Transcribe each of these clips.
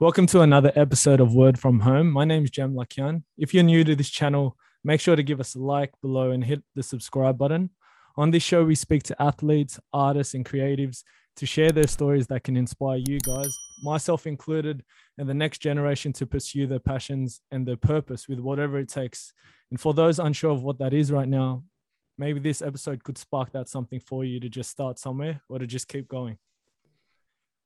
Welcome to another episode of Word from Home. My name is Jem Lakyan. If you're new to this channel, make sure to give us a like below and hit the subscribe button. On this show, we speak to athletes, artists, and creatives to share their stories that can inspire you guys, myself included, and the next generation to pursue their passions and their purpose with whatever it takes. And for those unsure of what that is right now, maybe this episode could spark that something for you to just start somewhere or to just keep going.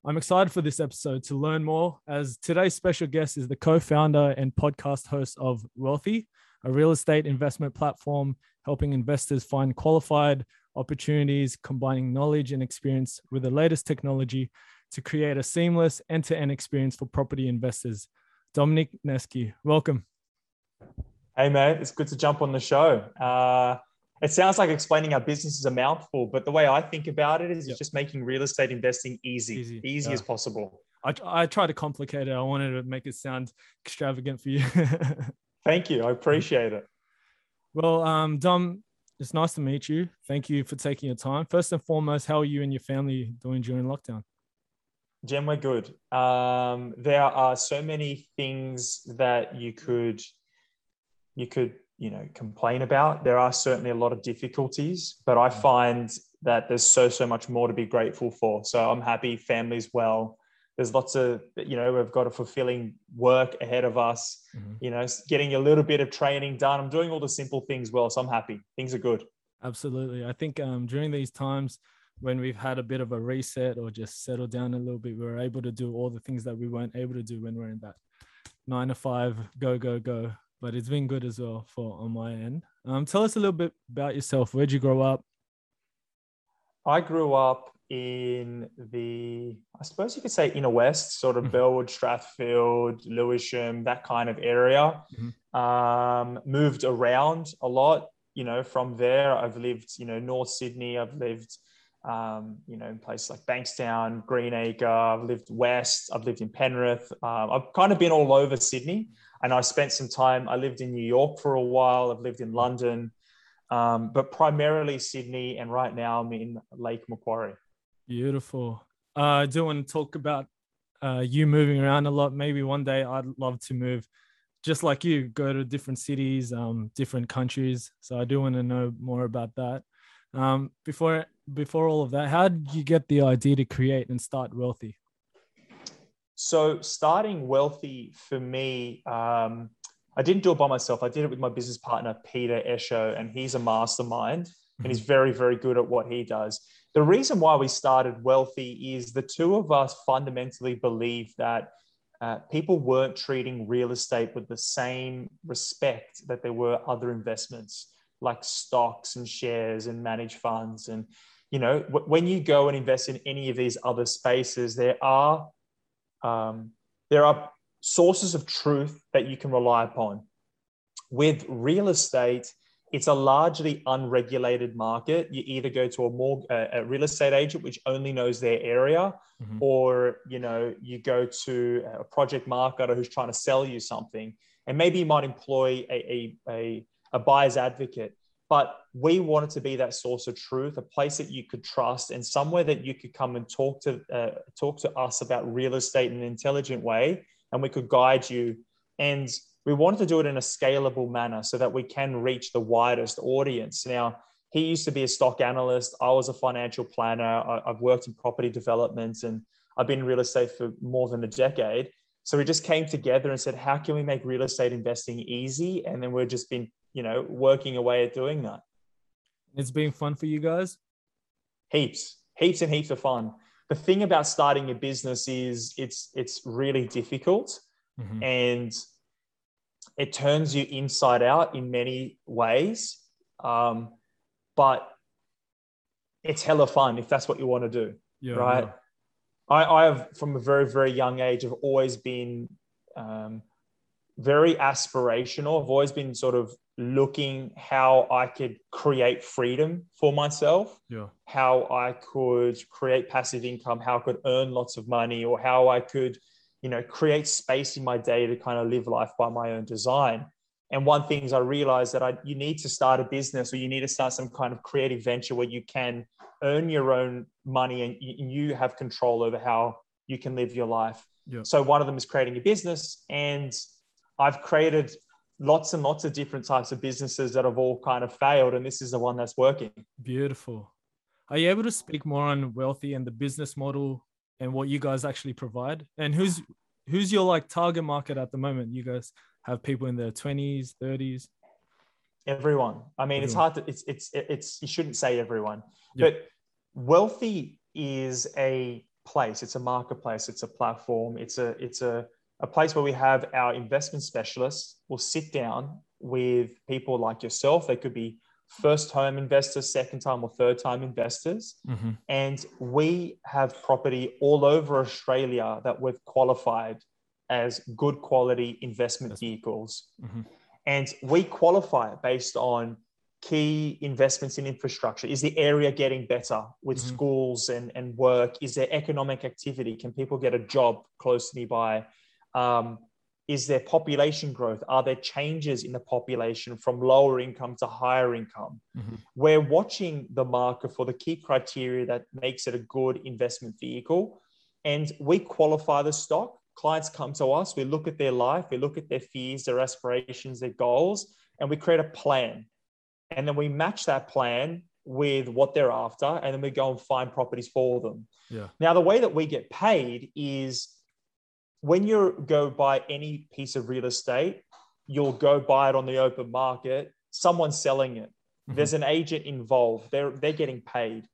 I'm excited for this episode to learn more as today's special guest is the co founder and podcast host of Wealthy, a real estate investment platform helping investors find qualified opportunities, combining knowledge and experience with the latest technology to create a seamless end to end experience for property investors. Dominic Nesci, welcome. Hey, mate, it's good to jump on the show. Uh, it sounds like explaining our business is a mouthful, but the way I think about it is yep. just making real estate investing easy, easy, easy yeah. as possible. I, I try to complicate it. I wanted to make it sound extravagant for you. Thank you. I appreciate it. Well, um, Dom, it's nice to meet you. Thank you for taking your time. First and foremost, how are you and your family doing during lockdown? Jem, we're good. Um, there are so many things that you could you could you know complain about. There are certainly a lot of difficulties but i find that there's so so much more to be grateful for. So i'm happy families well. There's lots of you know we've got a fulfilling work ahead of us. Mm-hmm. you know getting a little bit of training done. I'm doing all the simple things well so i'm happy. Things are good. Absolutely. I think um, during these times when we've had a bit of a reset or just settle down a little bit we're able to do all the things that we weren't able to do when we're in that nine to five go go go but it's been good as well for on my end. Um, tell us a little bit about yourself. Where'd you grow up? I grew up in the, I suppose you could say inner west, sort of mm-hmm. Strathfield, Lewisham, that kind of area. Mm-hmm. Um, moved around a lot. You know, from there, I've lived, you know, North Sydney. I've lived, um, you know, in places like Bankstown, Greenacre. I've lived west. I've lived in Penrith. Um, I've kind of been all over Sydney and I spent some time. I lived in New York for a while. I've lived in London, um, but primarily Sydney, and right now I'm in Lake Macquarie. Beautiful. Uh, I do want to talk about uh, you moving around a lot. Maybe one day I'd love to move, just like you, go to different cities, um, different countries. So I do want to know more about that. Um, before before all of that, how did you get the idea to create and start Wealthy? So starting wealthy for me, um, I didn't do it by myself. I did it with my business partner, Peter Esho, and he's a mastermind and he's mm-hmm. very, very good at what he does. The reason why we started Wealthy is the two of us fundamentally believe that uh, people weren't treating real estate with the same respect that there were other investments like stocks and shares and managed funds. And, you know, w- when you go and invest in any of these other spaces, there are um, there are sources of truth that you can rely upon. With real estate, it's a largely unregulated market. You either go to a more a real estate agent which only knows their area, mm-hmm. or you know you go to a project marketer who's trying to sell you something, and maybe you might employ a, a, a, a buyer's advocate but we wanted to be that source of truth, a place that you could trust, and somewhere that you could come and talk to uh, talk to us about real estate in an intelligent way, and we could guide you. And we wanted to do it in a scalable manner so that we can reach the widest audience. Now, he used to be a stock analyst. I was a financial planner. I've worked in property development, and I've been in real estate for more than a decade. So we just came together and said, how can we make real estate investing easy? And then we've just been you know, working away at doing that. It's been fun for you guys? Heaps, heaps and heaps of fun. The thing about starting a business is it's it's really difficult mm-hmm. and it turns you inside out in many ways. Um, but it's hella fun if that's what you want to do. Yeah, right. Yeah. I, I have from a very, very young age, have always been um, very aspirational. I've always been sort of looking how I could create freedom for myself, yeah. how I could create passive income, how I could earn lots of money, or how I could, you know, create space in my day to kind of live life by my own design. And one thing is I realized that I you need to start a business or you need to start some kind of creative venture where you can earn your own money and you have control over how you can live your life. Yeah. So one of them is creating a business, and I've created lots and lots of different types of businesses that have all kind of failed, and this is the one that's working. Beautiful. Are you able to speak more on wealthy and the business model and what you guys actually provide? And who's who's your like target market at the moment? You guys have people in their 20s, 30s? Everyone. I mean, it's hard to it's it's it's you shouldn't say everyone, Yeah. but wealthy is a place, it's a marketplace, it's a platform, it's a it's a a place where we have our investment specialists will sit down with people like yourself. They could be first home investors, second time or third time investors. Mm-hmm. And we have property all over Australia that we've qualified as good quality investment vehicles. Mm-hmm. And we qualify it based on key investments in infrastructure. Is the area getting better with Mhm. schools and, and work? Is there economic activity? Can people get a job close nearby? Um, is there population growth? Are there changes in the population from lower income to higher income? Mhm. We're watching the market for the key criteria that makes it a good investment vehicle. And we qualify the stock. Clients come to us, we look at their life, we look at their fears, their aspirations, their goals, and we create a plan. And then we match that plan with what they're after, and then we go and find properties for them. Yeah. Now, the way that we get paid is when you go buy any piece of real estate, you'll go buy it on the open market, someone's selling it. Mhm. There's an agent involved, they're, they're getting paid.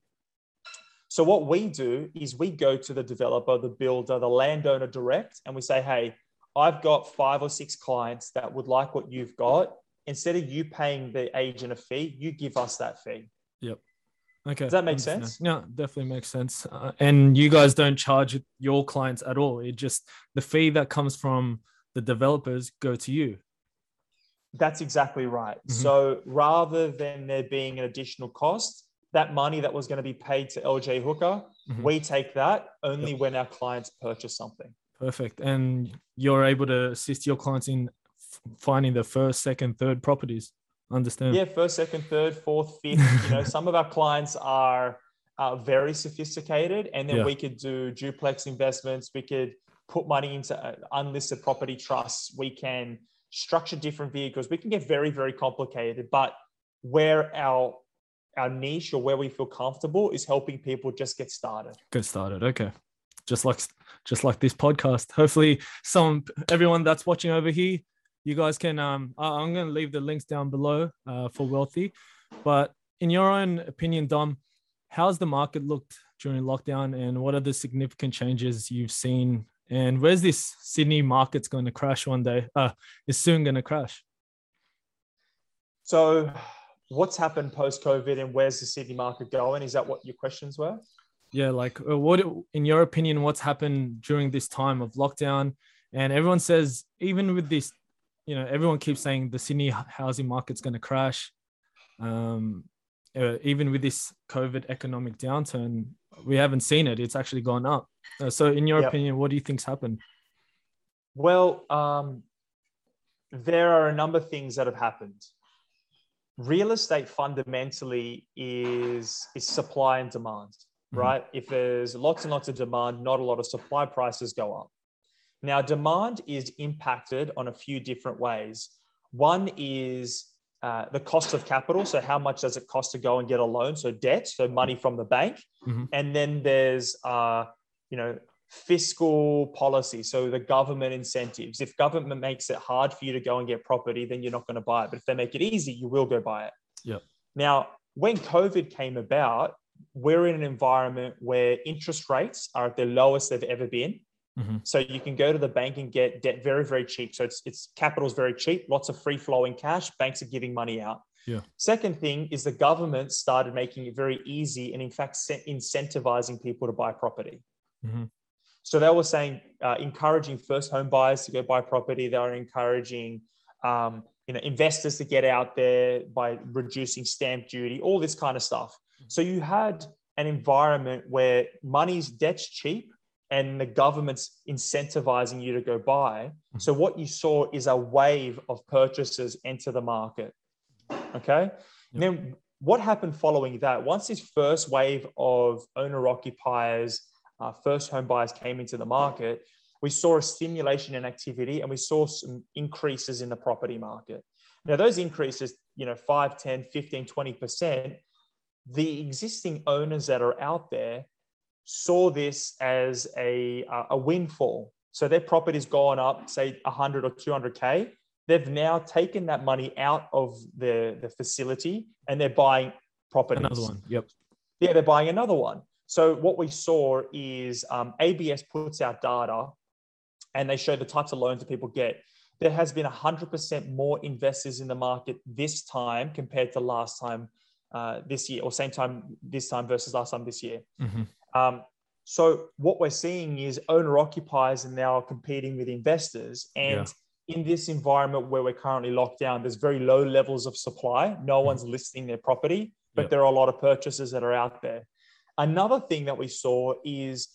So, what we do is we go to the developer, the builder, the landowner direct, and we say, Hey, I've got five or six clients that would like what you've got. Instead of you paying the agent a fee, you give us that fee. Okay. Does that make sense? Yeah, definitely makes sense. Uh, and you guys don't charge your clients at all. It just the fee that comes from the developers go to you. That's exactly right. Mhm. So rather than there being an additional cost, that money that was going to be paid to LJ Hooker, Mhm. we take that only when our clients purchase something. Perfect. And you're able to assist your clients in finding the first, second, third properties. Understand? Yeah, first, second, third, fourth, fifth. You know, some of our clients are uh, very sophisticated, and then Yeah. we could do duplex investments. We could put money into uh, unlisted property trusts. We can structure different vehicles. We can get very, very complicated. But where our our niche or where we feel comfortable is helping people just get started. Get started. Okay. Just like just like this podcast. Hopefully, some everyone that's watching over here, you guys can. Um, I- I'm going to leave the links down below uh, for wealthy. But in your own opinion, Dom, how's the market looked during lockdown, and what are the significant changes you've seen? And where's this Sydney market's going to crash one day? Uh, is soon going to crash. So, what's happened post COVID, and where's the Sydney market going? Is that what your questions were? yeah like uh, what in your opinion what's happened during this time of lockdown and everyone says even with this you know everyone keeps saying the sydney housing market's going to crash um uh, even with this covid economic downturn we haven't seen it it's actually gone up Uh, so in your Yep. opinion what do you think's happened Well, um, there are a number of things that have happened. Real estate fundamentally is is supply and demand, Mhm. right? If there's lots and lots of demand, not a lot of supply, prices go up. Now, demand is impacted on a few different ways. One is uh, the cost of capital. So, how much does it cost to go and get a loan? So, debt, so money from the bank. Mhm. And then there's, uh, you know, fiscal policy. So, the government incentives. If government makes it hard for you to go and get property, then you're not going to buy it. But if they make it easy, you will go buy it. Yep. Now, when COVID came about, we're in an environment where interest rates are at the lowest they've ever been. Mhm. So you can go to the bank and get debt very, very cheap. So it's it's capital's very cheap, lots of free flowing cash. Banks are giving money out. Yeah. Second thing is the government started making it very easy and in fact incentivizing people to buy property. Mhm. So they were saying uh, encouraging first home buyers to go buy property. They were encouraging um, you know investors to get out there by reducing stamp duty, all this kind of stuff. So you had an environment where money's debt's cheap and the government's incentivizing you to go buy. So what you saw is a wave of purchases enter the market. Okay. And then what happened following that? Once this first wave of owner occupiers, uh, first home buyers came into the market, we saw a stimulation in activity and we saw some increases in the property market. Now, those increases, you know, 5, 10, 15, 20%, the existing owners that are out there saw this as a, a windfall. So their property's gone up, say 100 or 200K. They've now taken that money out of the, the facility and they're buying properties. Another one. Yep. Yeah, they're buying another one. So what we saw is um, ABS puts out data and they show the types of loans that people get. There has been 100% more investors in the market this time compared to last time uh, this year, or same time this time versus last time this year. Mm-hmm. Um, so what we're seeing is owner occupiers are now competing with investors, and yeah. in this environment where we're currently locked down, there's very low levels of supply. No mm-hmm. one's listing their property, but there are a lot of purchases that are out there. Another thing that we saw is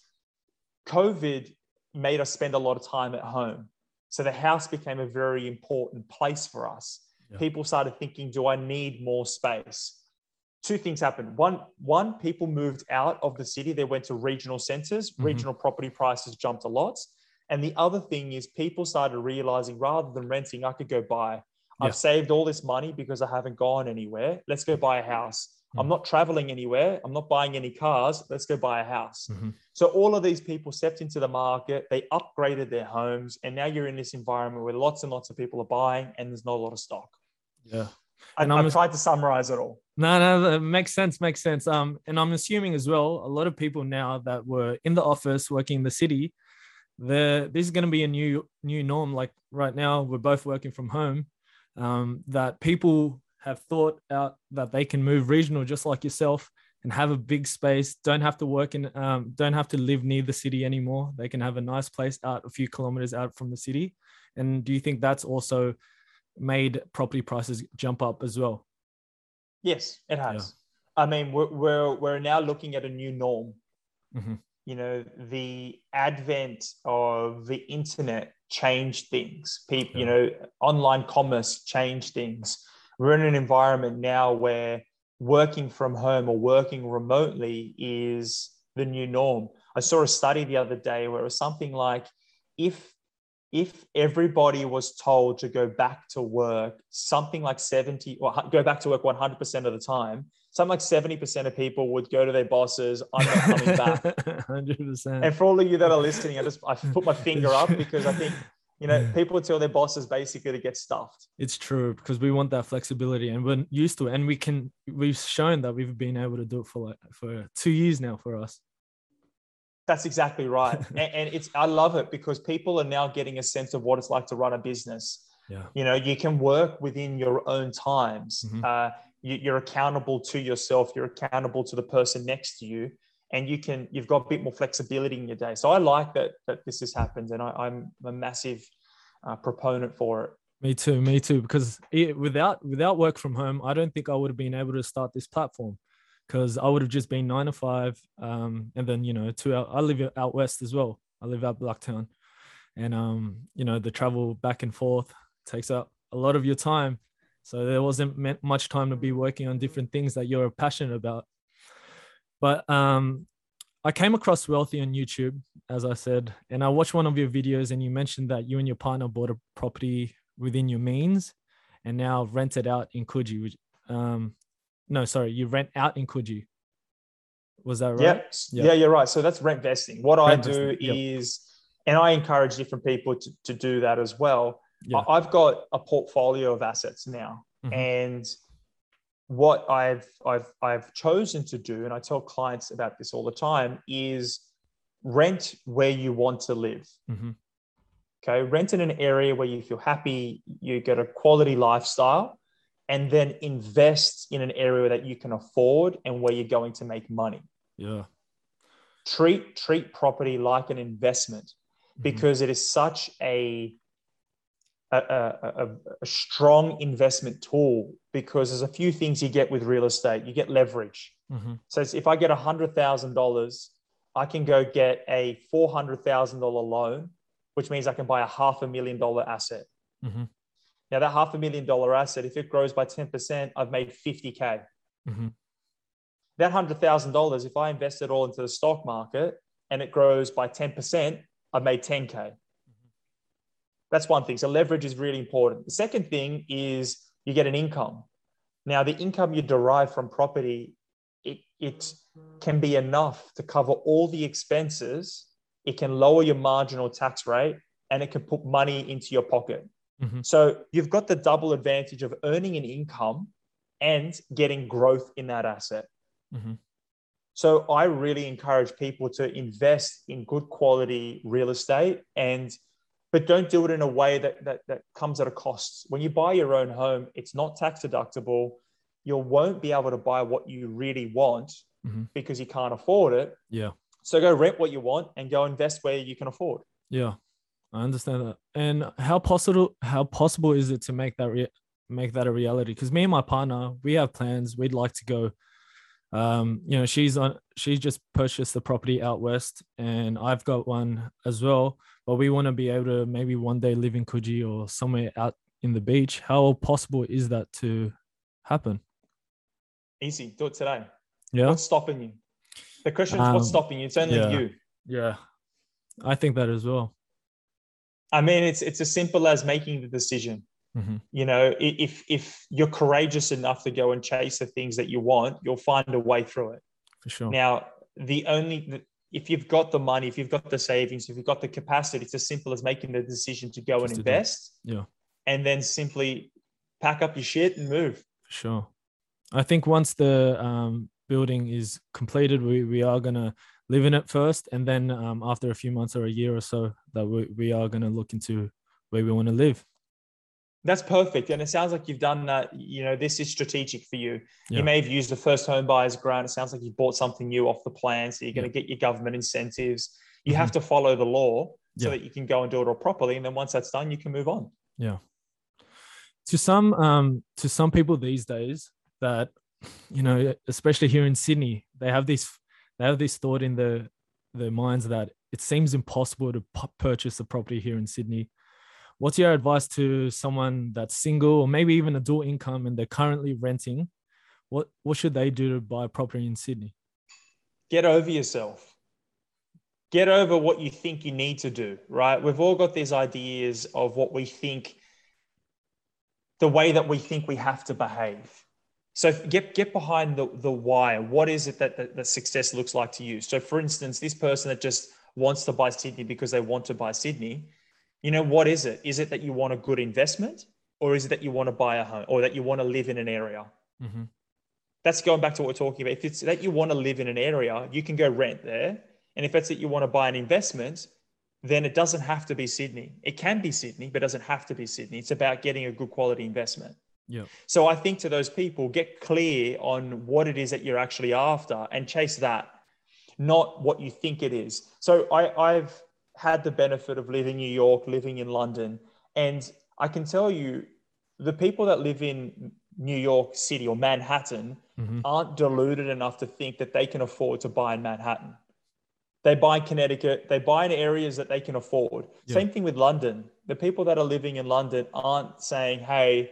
COVID made us spend a lot of time at home. So the house became a very important place for us. Yeah. People started thinking, do I need more space? Two things happened. One, one, people moved out of the city. They went to regional centers. Mm-hmm. Regional property prices jumped a lot. And the other thing is people started realizing rather than renting, I could go buy. Yeah. I've saved all this money because I haven't gone anywhere. Let's go buy a house. Mm-hmm. I'm not traveling anywhere. I'm not buying any cars. Let's go buy a house. Mm-hmm. So all of these people stepped into the market. They upgraded their homes, and now you're in this environment where lots and lots of people are buying, and there's not a lot of stock. Yeah. And I, have tried to summarize it all. No, no, that makes sense. Makes sense. Um, and I'm assuming as well, a lot of people now that were in the office working in the city, the this is going to be a new new norm. Like right now, we're both working from home. Um, that people have thought out that they can move regional just like yourself and have a big space don't have to work in um, don't have to live near the city anymore they can have a nice place out a few kilometers out from the city and do you think that's also made property prices jump up as well yes it has yeah. i mean we're, we're, we're now looking at a new norm mm-hmm. you know the advent of the internet changed things people yeah. you know online commerce changed things we're in an environment now where working from home or working remotely is the new norm. I saw a study the other day where it was something like if if everybody was told to go back to work something like 70 or go back to work 100% of the time something like 70% of people would go to their bosses i'm not coming back 100% and for all of you that are listening i just i put my finger up because i think you know, people tell their bosses basically to get stuffed. It's true because we want that flexibility and we're used to it. And we can, we've shown that we've been able to do it for like, for two years now for us. That's exactly right. and, and, it's, I love it because people are now getting a sense of what it's like to run a business. Yeah. You know, you can work within your own times. Mm-hmm. Uh, you, you're accountable to yourself. You're accountable to the person next to you and you can you've got a bit more flexibility in your day. So I like that that this has happened, and I, am a massive uh, proponent for it. Me too, me too. Because it, without without work from home, I don't think I would have been able to start this platform. Because I would have just been nine to five, um, and then you know, two. Out, I live out west as well. I live out Blacktown, and um, you know, the travel back and forth takes up a lot of your time. So there wasn't much time to be working on different things that you're passionate about. But um, I came across Wealthy on YouTube, as I said, and I watched one of your videos, and you mentioned that you and your partner bought a property within your means, and now rent it out in Coogee. Which, um, no, sorry, you rent out in Coogee. Was that right? Yep. Yeah, yeah, you're right. So that's rent vesting. What rent I do is, yep. and I encourage different people to, to do that as well. Yeah. I've got a portfolio of assets now, mm-hmm. and what I've I've I've chosen to do, and I tell clients about this all the time, is rent where you want to live. Mm-hmm. Okay, rent in an area where you feel happy, you get a quality lifestyle, and then invest in an area that you can afford and where you're going to make money. Yeah. Treat treat property like an investment mm-hmm. because it is such a a, a, a, strong investment tool because there's a few things you get with real estate. You get leverage. Mm-hmm. So if I get a $100,000, I can go get a $400,000 loan, which means I can buy a half a million dollar asset. Mm-hmm. Now, that half a million dollar asset, if it grows by 10%, I've made 50K. Mm-hmm. That $100,000, if I invest it all into the stock market and it grows by 10%, I've made 10K. That's one thing. So leverage is really important. The second thing is you get an income. Now, the income you derive from property, it, it can be enough to cover all the expenses. It can lower your marginal tax rate and it can put money into your pocket. Mhm. So you've got the double advantage of earning an income and getting growth in that asset. Mhm. So I really encourage people to invest in good quality real estate and but don't do it in a way that that, that comes at a cost. When you buy your own home, it's not tax deductible. You won't be able to buy what you really want Mhm. because you can't afford it. Yeah. So go rent what you want and go invest where you can afford. Yeah, I understand that. And how possible how possible is it to make that rea- make that a reality? Because me and my partner, we have plans. We'd like to go. Um, you know, she's on. She just purchased the property out west, and I've got one as well. But we want to be able to maybe one day live in Coogee or somewhere out in the beach. How possible is that to happen? Easy. Do it today. Yeah, What's stopping you? The question is Um, what's stopping you? It's only yeah. you. yeah, I think that as well. I mean, it's it's as simple as making the decision. Mhm. You know, if if you're courageous enough to go and chase the things that you want, you'll find a way through it. For sure. Now, the only if you've got the money, if you've got the savings, if you've got the capacity, it's as simple as making the decision to go and Just do invest, Yeah. and then simply pack up your shit and move. For sure. I think once the um, building is completed, we, we are going to live in it first. And then um, after a few months or a year or so, that we, we are going to look into where we want to live. That's perfect, and it sounds like you've done that. You know, this is strategic for you. Yeah. You may have used the first home buyers grant. It sounds like you bought something new off the plan, so you're going to get your government incentives. You have to follow the law so Yeah. that you can go and do it all properly, and then once that's done, you can move on. Yeah. To some um to some people these days that you know, especially here in Sydney, they have this they have this thought in their their minds that it seems impossible to pu- purchase a property here in Sydney. What's your advice to someone that's single or maybe even a dual income and they're currently renting? What what should they do to buy a property in Sydney? get over yourself. Get over what you think you need to do, right? We've all got these ideas of what we think, the way that we think we have to behave. So get get behind the, the why. What is it that, that, that success looks like to you? So for instance, this person that just wants to buy Sydney because they want to buy Sydney, you know, what is it? Is it that you want a good investment or is it that you want to buy a home or that you want to live in an area? Mm-hmm. that's going back to what we're talking about. If it's that you want to live in an area, you can go rent there. And if it's that you want to buy an investment, then it doesn't have to be Sydney. It can be Sydney, but it doesn't have to be Sydney. It's about getting a good quality investment. Yeah. So I think to those people, get clear on what it is that you're actually after and chase that, not what you think it is. So I, I've had the benefit of living in New York, living in London, and I can tell you the people that live in New York City or Manhattan Mm-hmm. aren't deluded enough to think that they can afford to buy in Manhattan. They buy in Connecticut, they buy in areas that they can afford. Yeah. Same thing with London. The people that are living in London aren't saying, hey,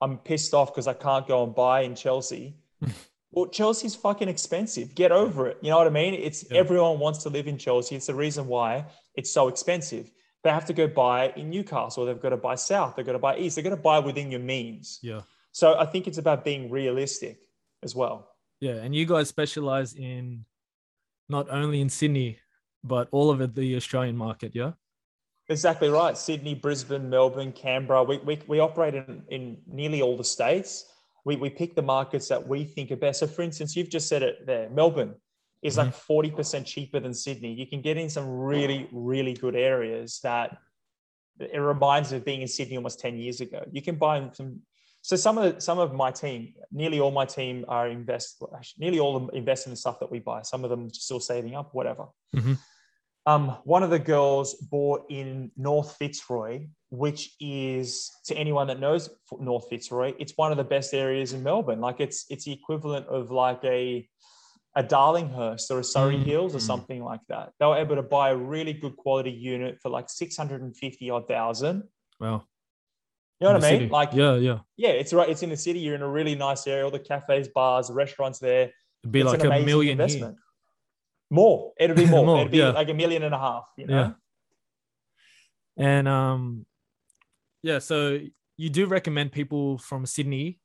I'm pissed off because I can't go and buy in Chelsea. well, Chelsea's fucking expensive. Get over it. You know what I mean? It's Yeah. everyone wants to live in Chelsea. It's the reason why it's so expensive. They have to go buy in Newcastle. They've got to buy south. They've got to buy east. They've got to buy within your means. Yeah. So I think it's about being realistic as well. Yeah, and you guys specialize in not only in Sydney, but all of the Australian market. Yeah. Exactly right. Sydney, Brisbane, Melbourne, Canberra. We, we, we operate in, in nearly all the states. We, we pick the markets that we think are best. So, for instance, you've just said it there Melbourne is like 40% cheaper than Sydney. You can get in some really, really good areas that it reminds me of being in Sydney almost 10 years ago. You can buy some. So some of the, some of my team, nearly all my team are invest, nearly all of them invest in the stuff that we buy. Some of them still saving up, whatever. Mhm. Um, one of the girls bought in North Fitzroy, which is to anyone that knows North Fitzroy, it's one of the best areas in Melbourne. Like it's it's the equivalent of like a a Darlinghurst or a Surrey Mm, Hills or mm. something like that. They were able to buy a really good quality unit for like six hundred and fifty odd thousand. Wow. You know In what I mean? city. Like yeah, yeah. yeah, it's right. It's in the city. You're in a really nice area. All the cafes, bars, restaurants there. It'd be It's like a million here. More. It'd be more. More, It'd be yeah. like a million and a half. You know. Yeah. And um, yeah, so you do recommend people from Sydney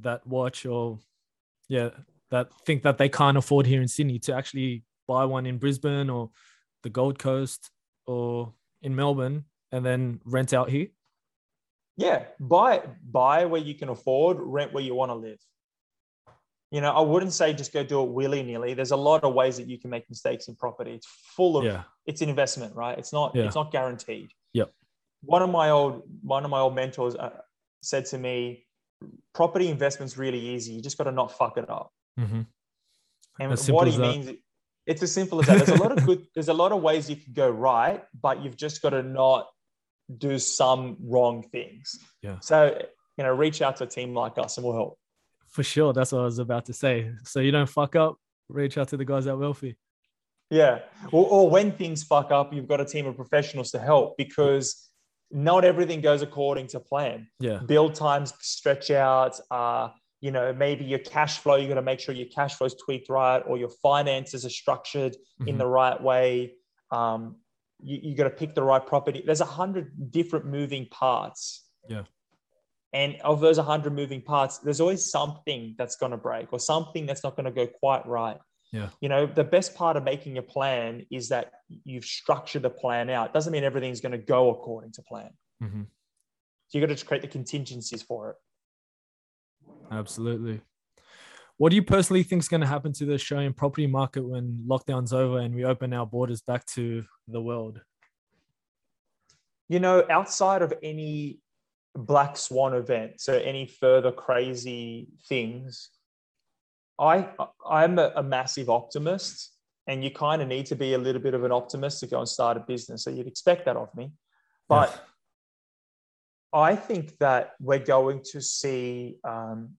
that watch or yeah that think that they can't afford here in Sydney to actually buy one in Brisbane or the Gold Coast or in Melbourne and then rent out here? Yeah, buy buy where you can afford, rent where you want to live. You know, I wouldn't say just go do it willy nilly. There's a lot of ways that you can make mistakes in property. It's full of. Yeah. It's an investment, right? It's not. Yeah. It's not guaranteed. Yep. One of my old one of my old mentors uh, said to me, "Property investment's really easy. You just got to not fuck it up." Mm-hmm. And As what he means, it's as simple as that. There's a lot of good. There's a lot of ways you can go right, but you've just got to not do some wrong things. Yeah. So you know, reach out to a team like us, and we'll help. For sure. That's what I was about to say. So you don't fuck up, reach out to the guys at Wealthy. Yeah. Or, or when things fuck up, you've got a team of professionals to help because not everything goes according to plan. Yeah. Build times stretch out. Uh, you know, maybe your cash flow, you got to make sure your cash flow is tweaked right or your finances are structured in Mhm. the right way. Um, you, you got to pick the right property. There's a hundred different moving parts. Yeah. And of those 100 moving parts, there's always something that's going to break or something that's not going to go quite right. Yeah. You know, the best part of making a plan is that you've structured the plan out. Doesn't mean everything's going to go according to plan. Mhm. So you got to create the contingencies for it. Absolutely. What do you personally think is going to happen to the Australian property market when lockdown's over and we open our borders back to the world? You know, outside of any black swan event, so any further crazy things, I I'm a, a massive optimist, and you kind of need to be a little bit of an optimist to go and start a business. So you'd expect that of me, but I think that we're going to see um,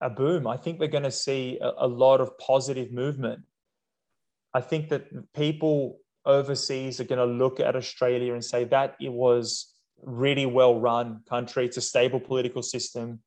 a boom. I think we're going to see a, a lot of positive movement. I think that people overseas are going to look at Australia and say that it was really well run country. It's a stable political system.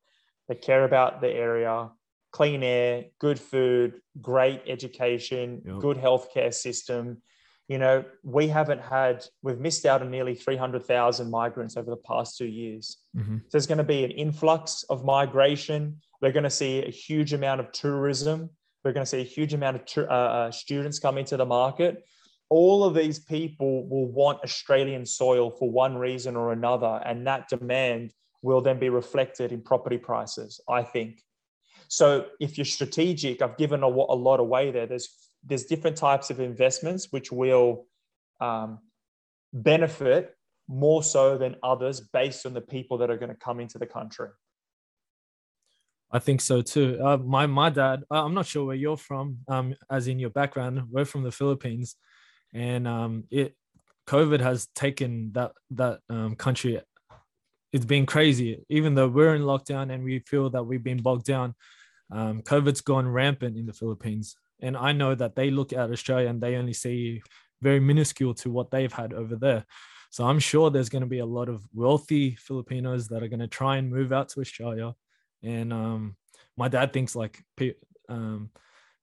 They care about the area, clean air, good food, great education, Yep. good healthcare system. You know, we haven't had, we've missed out on nearly 300,000 migrants over the past two years. Mhm. There's going to be an influx of migration. We're going to see a huge amount of tourism. We're going to see a huge amount of uh, uh, students come into the market. All of these people will want Australian soil for one reason or another, and that demand will then be reflected in property prices. I think. So, if you're strategic, I've given a, a lot away there. There's there's different types of investments which will um, benefit more so than others based on the people that are going to come into the country. I think so too. Uh, my my dad. uh, I'm not sure where you're from. Um, as in your background, we're from the Philippines, and um, it COVID has taken that that um, country. It's been crazy. Even though we're in lockdown and we feel that we've been bogged down, um, COVID's gone rampant in the Philippines, and I know that they look at Australia and they only see very minuscule to what they've had over there. So I'm sure there's going to be a lot of wealthy Filipinos that are going to try and move out to Australia and um, my dad thinks like um,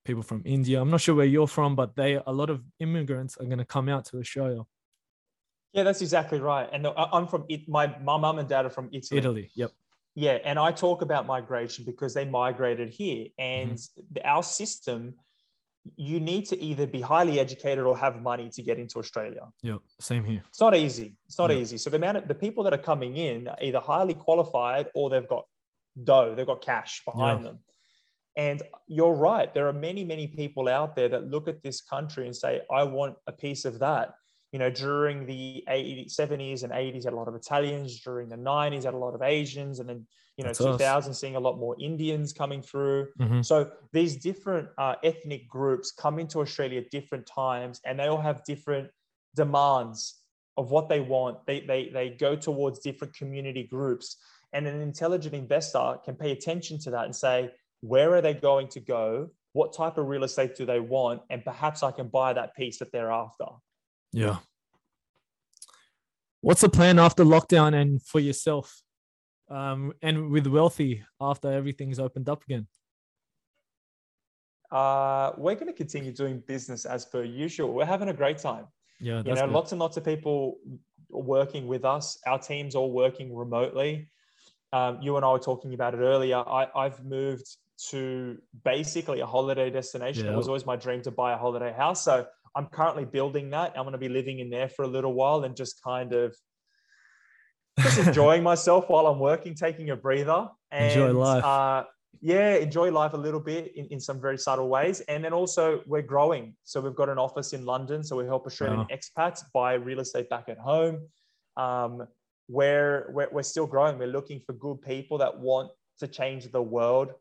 people from India. I'm not sure where you're from, but they a lot of immigrants are going to come out to Australia, Yeah, that's exactly right. And I- I'm from it. My my mum and dad are from Italy. Italy. Yep. Yeah, and I talk about migration because they migrated here, and mm-hmm. the, our system. You need to either be highly educated or have money to get into Australia. Yep. Same here. It's not easy. It's not Yeah. easy. So the amount of the people that are coming in are either highly qualified or they've got dough, they've got cash behind them. And you're right. There are many, many people out there that look at this country and say, I want a piece of that. You know, during the 80s, 70s and 80s, had a lot of Italians. During the 90s, had a lot of Asians. And then, you know, That's us. 2000, seeing a lot more Indians coming through. Mhm. So these different uh, ethnic groups come into Australia at different times, and they all have different demands of what they want. They they they go towards different community groups, and an intelligent investor can pay attention to that and say, where are they going to go? What type of real estate do they want? And perhaps I can buy that piece that they're after. Yeah. What's the plan after lockdown and for yourself, um, and with wealthy after everything's opened up again? Uh, we're going to continue doing business as per usual. We're having a great time. Yeah, you know, good. lots and lots of people working with us. Our team's all working remotely. Um, you and I were talking about it earlier. I, I've moved to basically a holiday destination. It was always my dream to buy a holiday house. So I'm currently building that. I'm going to be living in there for a little while and just kind of just enjoying myself while I'm working, taking a breather. And, enjoy life. Uh, yeah, enjoy life a little bit in, in some very subtle ways. And then also we're growing. So we've got an office in London. So we help Australian wow. expats buy real estate back at home. Um, we're, we're, we're still growing. We're looking for good people that want to change the world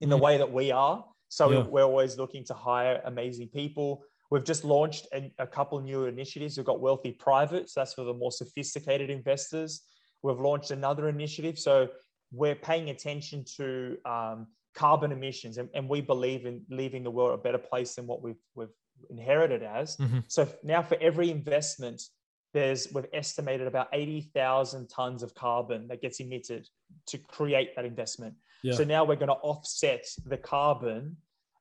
in the way that we are. So yeah. we're always looking to hire amazing people. We've just launched a, a couple new initiatives. We've got Wealthy Private, so that's for the more sophisticated investors. We've launched another initiative. So we're paying attention to um, carbon emissions, and, and, we believe in leaving the world a better place than what we've, we've inherited as. Mm-hmm. So now, for every investment, there's we've estimated about 80,000 tons of carbon that gets emitted to create that investment. Yeah. So now we're going to offset the carbon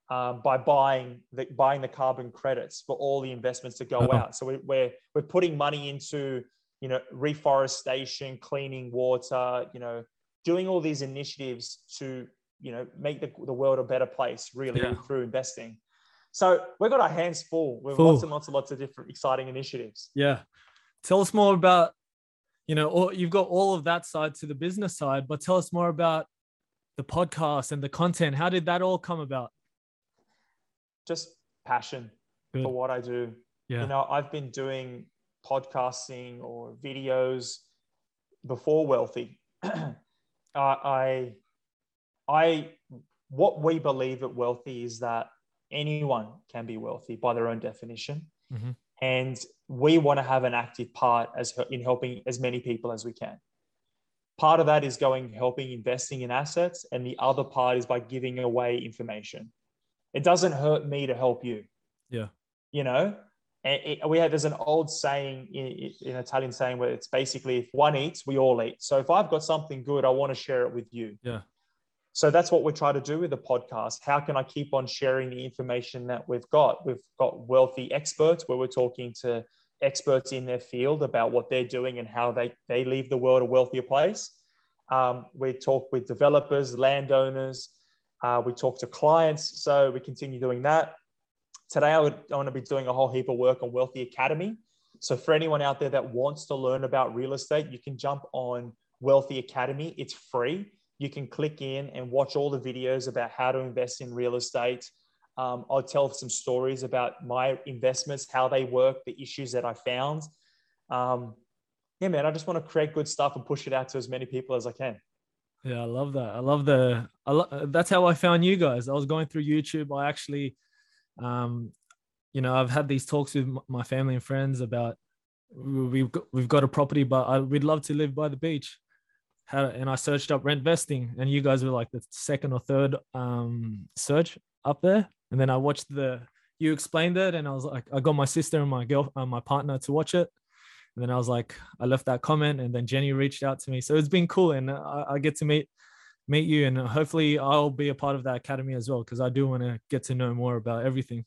um, by buying the buying the carbon credits for all the investments that go uh-huh. out. So we, we're we're putting money into you know reforestation, cleaning water, you know, doing all these initiatives to you know make the, the world a better place really yeah. through investing. So we've got our hands full with full. lots and lots and lots of different exciting initiatives. Yeah, tell us more about you know all, you've got all of that side to the business side, but tell us more about the podcast and the content. How did that all come about? just passion Good. for what I do. Yeah. You know, I've been doing podcasting or videos before Wealthy. uh, I, I, what we believe at Wealthy is that anyone can be wealthy by their own definition. Mm-hmm. And we want to have an active part as in helping as many people as we can. Part of that is going helping investing in assets, and the other part is by giving away information it doesn't hurt me to help you. Yeah. You know, and it, we have there's an old saying in, in, Italian saying where it's basically if one eats, we all eat. So if I've got something good, I want to share it with you. Yeah. So that's what we try to do with the podcast. How can I keep on sharing the information that we've got? We've got wealthy experts where we're talking to experts in their field about what they're doing and how they, they leave the world a wealthier place. Um, we talk with developers, landowners, uh, we talk to clients, so we continue doing that. Today, I, would, I want to be doing a whole heap of work on Wealthy Academy. So, for anyone out there that wants to learn about real estate, you can jump on Wealthy Academy. It's free. You can click in and watch all the videos about how to invest in real estate. Um, I'll tell some stories about my investments, how they work, the issues that I found. Um, yeah, man, I just want to create good stuff and push it out to as many people as I can. Yeah, I love that. I love the. I lo- that's how I found you guys. I was going through YouTube. I actually, um, you know, I've had these talks with my family and friends about we've got, we've got a property, but I, we'd love to live by the beach. How, and I searched up rent vesting, and you guys were like the second or third um, search up there. And then I watched the you explained it, and I was like, I got my sister and my girl, uh, my partner to watch it, and then I was like, I left that comment, and then Jenny reached out to me. So it's been cool, and I, I get to meet meet you, and hopefully I'll be a part of that academy as well because I do want to get to know more about everything.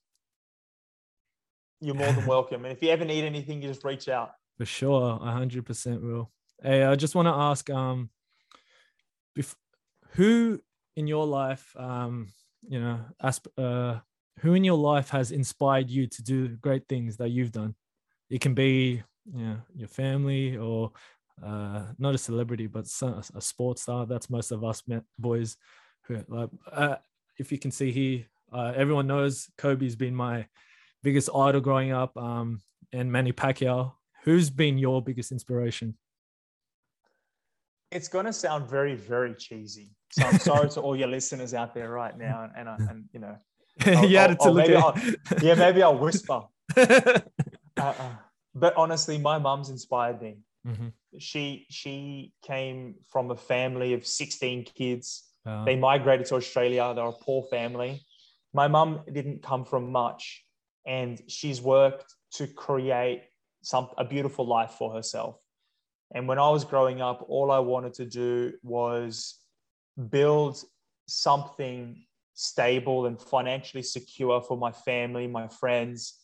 You're more than welcome, and if you ever need anything, you just reach out. For sure, hundred percent will. Hey, I just want to ask, um, who in your life, um, you know, asp- uh, who in your life has inspired you to do great things that you've done? It can be yeah, your family or uh, not a celebrity, but a sports star. That's most of us boys. Who, like, uh, if you can see here, uh, everyone knows Kobe's been my biggest idol growing up, um, and Manny Pacquiao. Who's been your biggest inspiration? It's going to sound very, very cheesy. So I'm sorry to all your listeners out there right now, and and, uh, and you know, yeah, maybe yeah, maybe I'll whisper. Uh-uh but honestly, my mum's inspired me. Mm-hmm. She she came from a family of 16 kids. They migrated to Australia. They're a poor family. My mum didn't come from much, and she's worked to create some a beautiful life for herself. And when I was growing up, all I wanted to do was build something stable and financially secure for my family, my friends,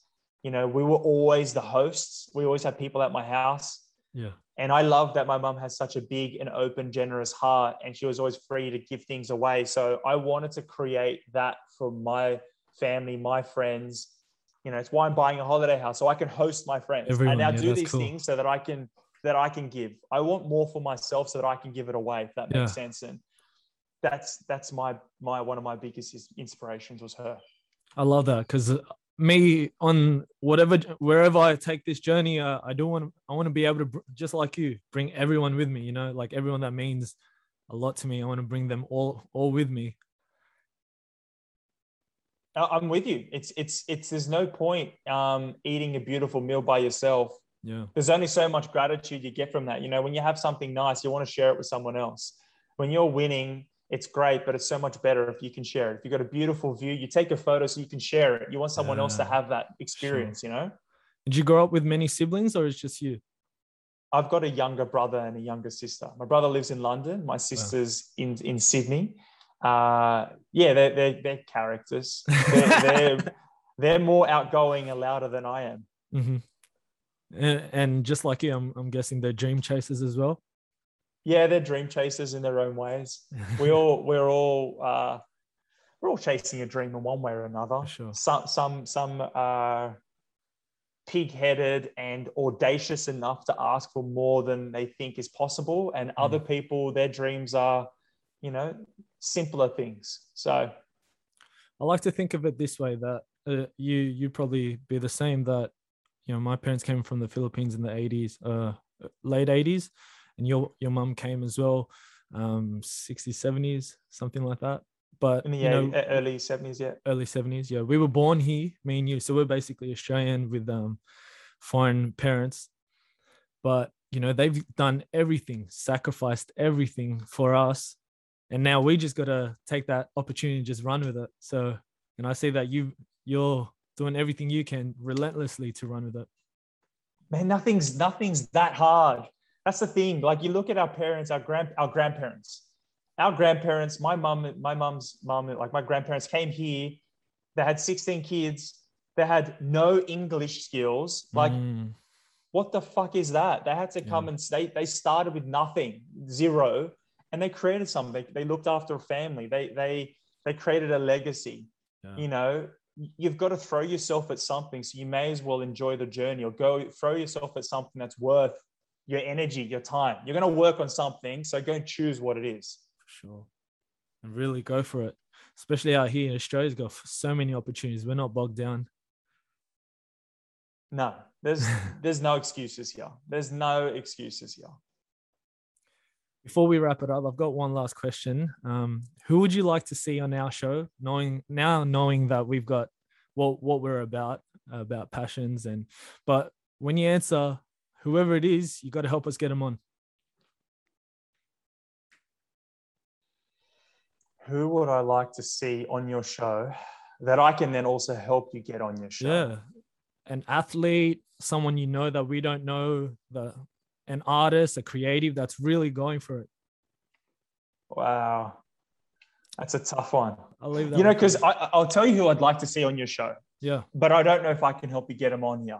You know, we were always the hosts. We always had people at my house. Yeah. And I love that my mom has such a big and open, generous heart, and she was always free to give things away. So I wanted to create that for my family, my friends. You know, it's why I'm buying a holiday house so I can host my friends. Everyone, I now yeah, do these cool. things so that I can that I can give. I want more for myself so that I can give it away. If that makes Yeah. sense. And that's that's my my one of my biggest inspirations was her. I love that because me on whatever wherever I take this journey, uh, I do want I want to be able to br- just like you bring everyone with me. You know, like everyone that means a lot to me. I want to bring them all all with me. I'm with you. It's it's it's there's no point um, eating a beautiful meal by yourself. Yeah, There's only so much gratitude you get from that. You know, when you have something nice, you want to share it with someone else. When you're winning, it's great, but it's so much better if you can share it. If you've got a beautiful view, you take a photo so you can share it. You want someone else to have that experience. You know, did you grow up with many siblings or it's just you? I've got a younger brother and a younger sister. My brother lives in London. My sister's in in Sydney. Uh, yeah, they're they're, they're characters. They're, they're they're more outgoing and louder than I am. hmm And, and just like you, I'm I'm guessing they're dream chasers as well. Yeah, they're dream chasers in their own ways. We all we're all uh, we're all chasing a dream in one way or another. For sure. Some some some are pig-headed and audacious enough to ask for more than they think is possible, and Mm. other people their dreams are, you know, simpler things. So I like to think of it this way that uh, you you probably be the same that you know my parents came from the Philippines in the 80s uh late 80s and your your mum came as well um 60s 70s something like that. But in the you know, early seventies, yeah. early 70s yeah. We were born here me and you so we're basically Australian with um foreign parents. But you know they've done everything sacrificed everything for us and now we just got to take that opportunity and just run with it. So and i see that you you're doing everything you can relentlessly to run with it. Man nothing's nothing's that hard. That's the thing. Like you look at our parents our grand our grandparents. Our grandparents my mom my mom's mom like my grandparents came here. They had 16 kids. They had no english skills. Like Mm, what the fuck is that? They had to come Yeah. and stay they started with nothing zero and they created something. They, they looked after a family. They they they created a legacy yeah. you know you've got to throw yourself at something so you may as well enjoy the journey or go throw yourself at something that's worth your energy your time. You're going to work on something so go and choose what it is. For sure. And really go for it especially out here in australia's got so many opportunities. We're not bogged down. No. There's there's no excuses here. There's no excuses here before we wrap it up, I've got one last question. Um, who would you like to see on our show? Knowing now, knowing that we've got what what we're about, about passions, and but when you answer whoever it is, you got to help us get them on. who would i like to see on your show that i can then also help you get on your show Yeah, an athlete, someone you know that we don't know, the an artist, a creative that's really going for it. wow that's a tough one I'll leave that. you know because i'll tell you who i'd like to see on your show yeah, but I don't know if I can help you get him on here.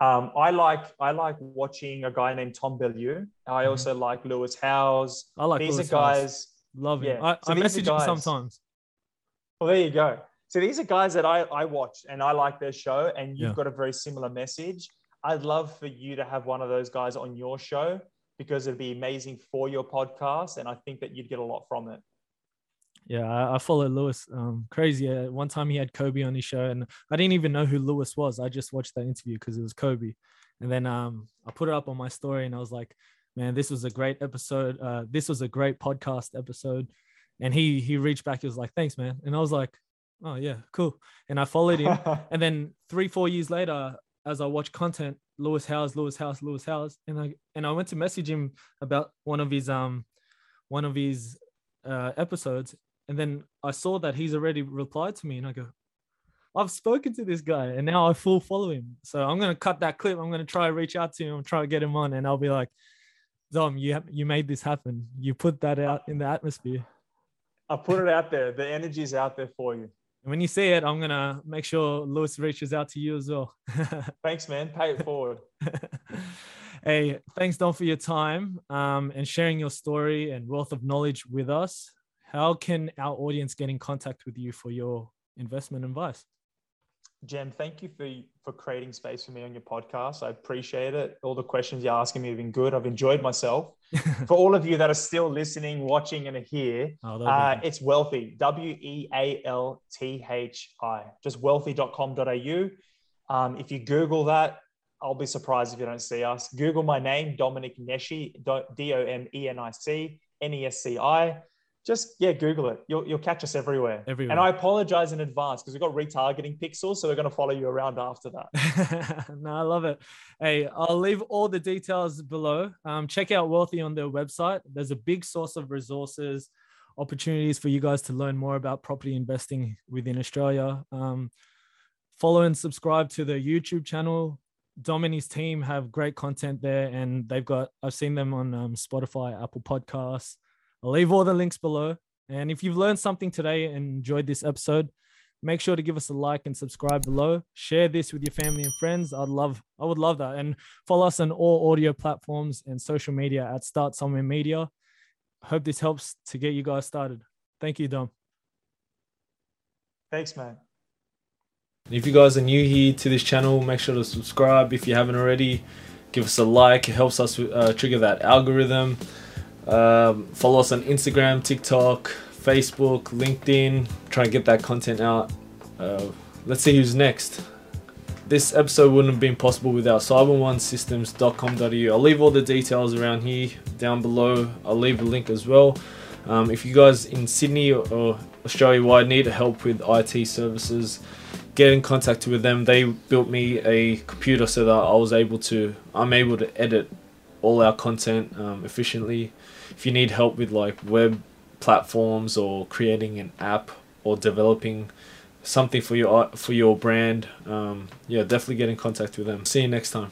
Um, I like I like watching a guy named Tom Bilyeu. I Mhm. also like Lewis Howes. I like these Lewis are guys. Love him. yeah. I, So I message him sometimes. Well, there you go. So these are guys that I, I watch and I like their show, and you've Yeah. got a very similar message. I'd love for you to have one of those guys on your show because it'd be amazing for your podcast, and I think that you'd get a lot from it. Yeah, I, I follow Lewis. Um, crazy. Uh, one time he had Kobe on his show, and I didn't even know who Lewis was. I just watched that interview because it was Kobe, and then um, I put it up on my story, and I was like, "Man, this was a great episode. Uh, this was a great podcast episode." And he he reached back. He was like, "Thanks, man." And I was like, "Oh yeah, cool." And I followed him, and then three four years later, as I watch content, Lewis Howes, Lewis Howes, Lewis Howes, and I and I went to message him about one of his um one of his uh, episodes, and then I saw that he's already replied to me, and I go, I've spoken to this guy, and now I full follow him. So I'm gonna cut that clip. I'm gonna try to reach out to him, try to get him on, and I'll be like, Dom, you have, you made this happen. You put that out in the atmosphere. I put it out there. The energy's out there for you. And when you see it, I'm gonna make sure Lewis reaches out to you as well. thanks, man. Pay it forward. hey, thanks, Don, for your time um, and sharing your story and wealth of knowledge with us. How can our audience get in contact with you for your investment advice? Jem, thank you for for creating space for me on your podcast. I appreciate it. All the questions you're asking me have been good. I've enjoyed myself. for all of you that are still listening, watching, and are here, oh, uh, it's Wealthi, W E A L T H I, just wealthi.com.au. Um, if you Google that, I'll be surprised if you don't see us. Google my name, Domenic Nesci, D O M E N I C N E S C I just yeah, Google it. You'll you'll catch us everywhere. Everywhere. And I apologize in advance because we've got retargeting pixels, so we're going to follow you around after that. no, I love it. Hey, I'll leave all the details below. Um, check out Wealthi on their website. There's a big source of resources, opportunities for you guys to learn more about property investing within Australia. Um, follow and subscribe to the YouTube channel. Dom and his team have great content there, and they've got I've seen them on um, Spotify, Apple Podcasts. I'll leave all the links below. And if you've learned something today and enjoyed this episode, make sure to give us a like and subscribe below. Share this with your family and friends. I'd love, I would love that. And follow us on all audio platforms and social media at Start Somewhere Media. Hope this helps to get you guys started. Thank you, Dom. Thanks, man. If you guys are new here to this channel, make sure to subscribe if you haven't already. Give us a like, it helps us uh, trigger that algorithm. Um, follow us on Instagram, TikTok, Facebook, LinkedIn. Try and get that content out. Uh, let's see who's next. This episode wouldn't have been possible without cyber1systems.com.au. I'll leave all the details around here down below. I'll leave a link as well. Um, if you guys in Sydney or Australia wide need help with IT services, get in contact with them. They built me a computer so that I was able to, I'm able to edit all our content um, efficiently if you need help with like web platforms or creating an app or developing something for your for your brand, um, yeah, definitely get in contact with them. See you next time.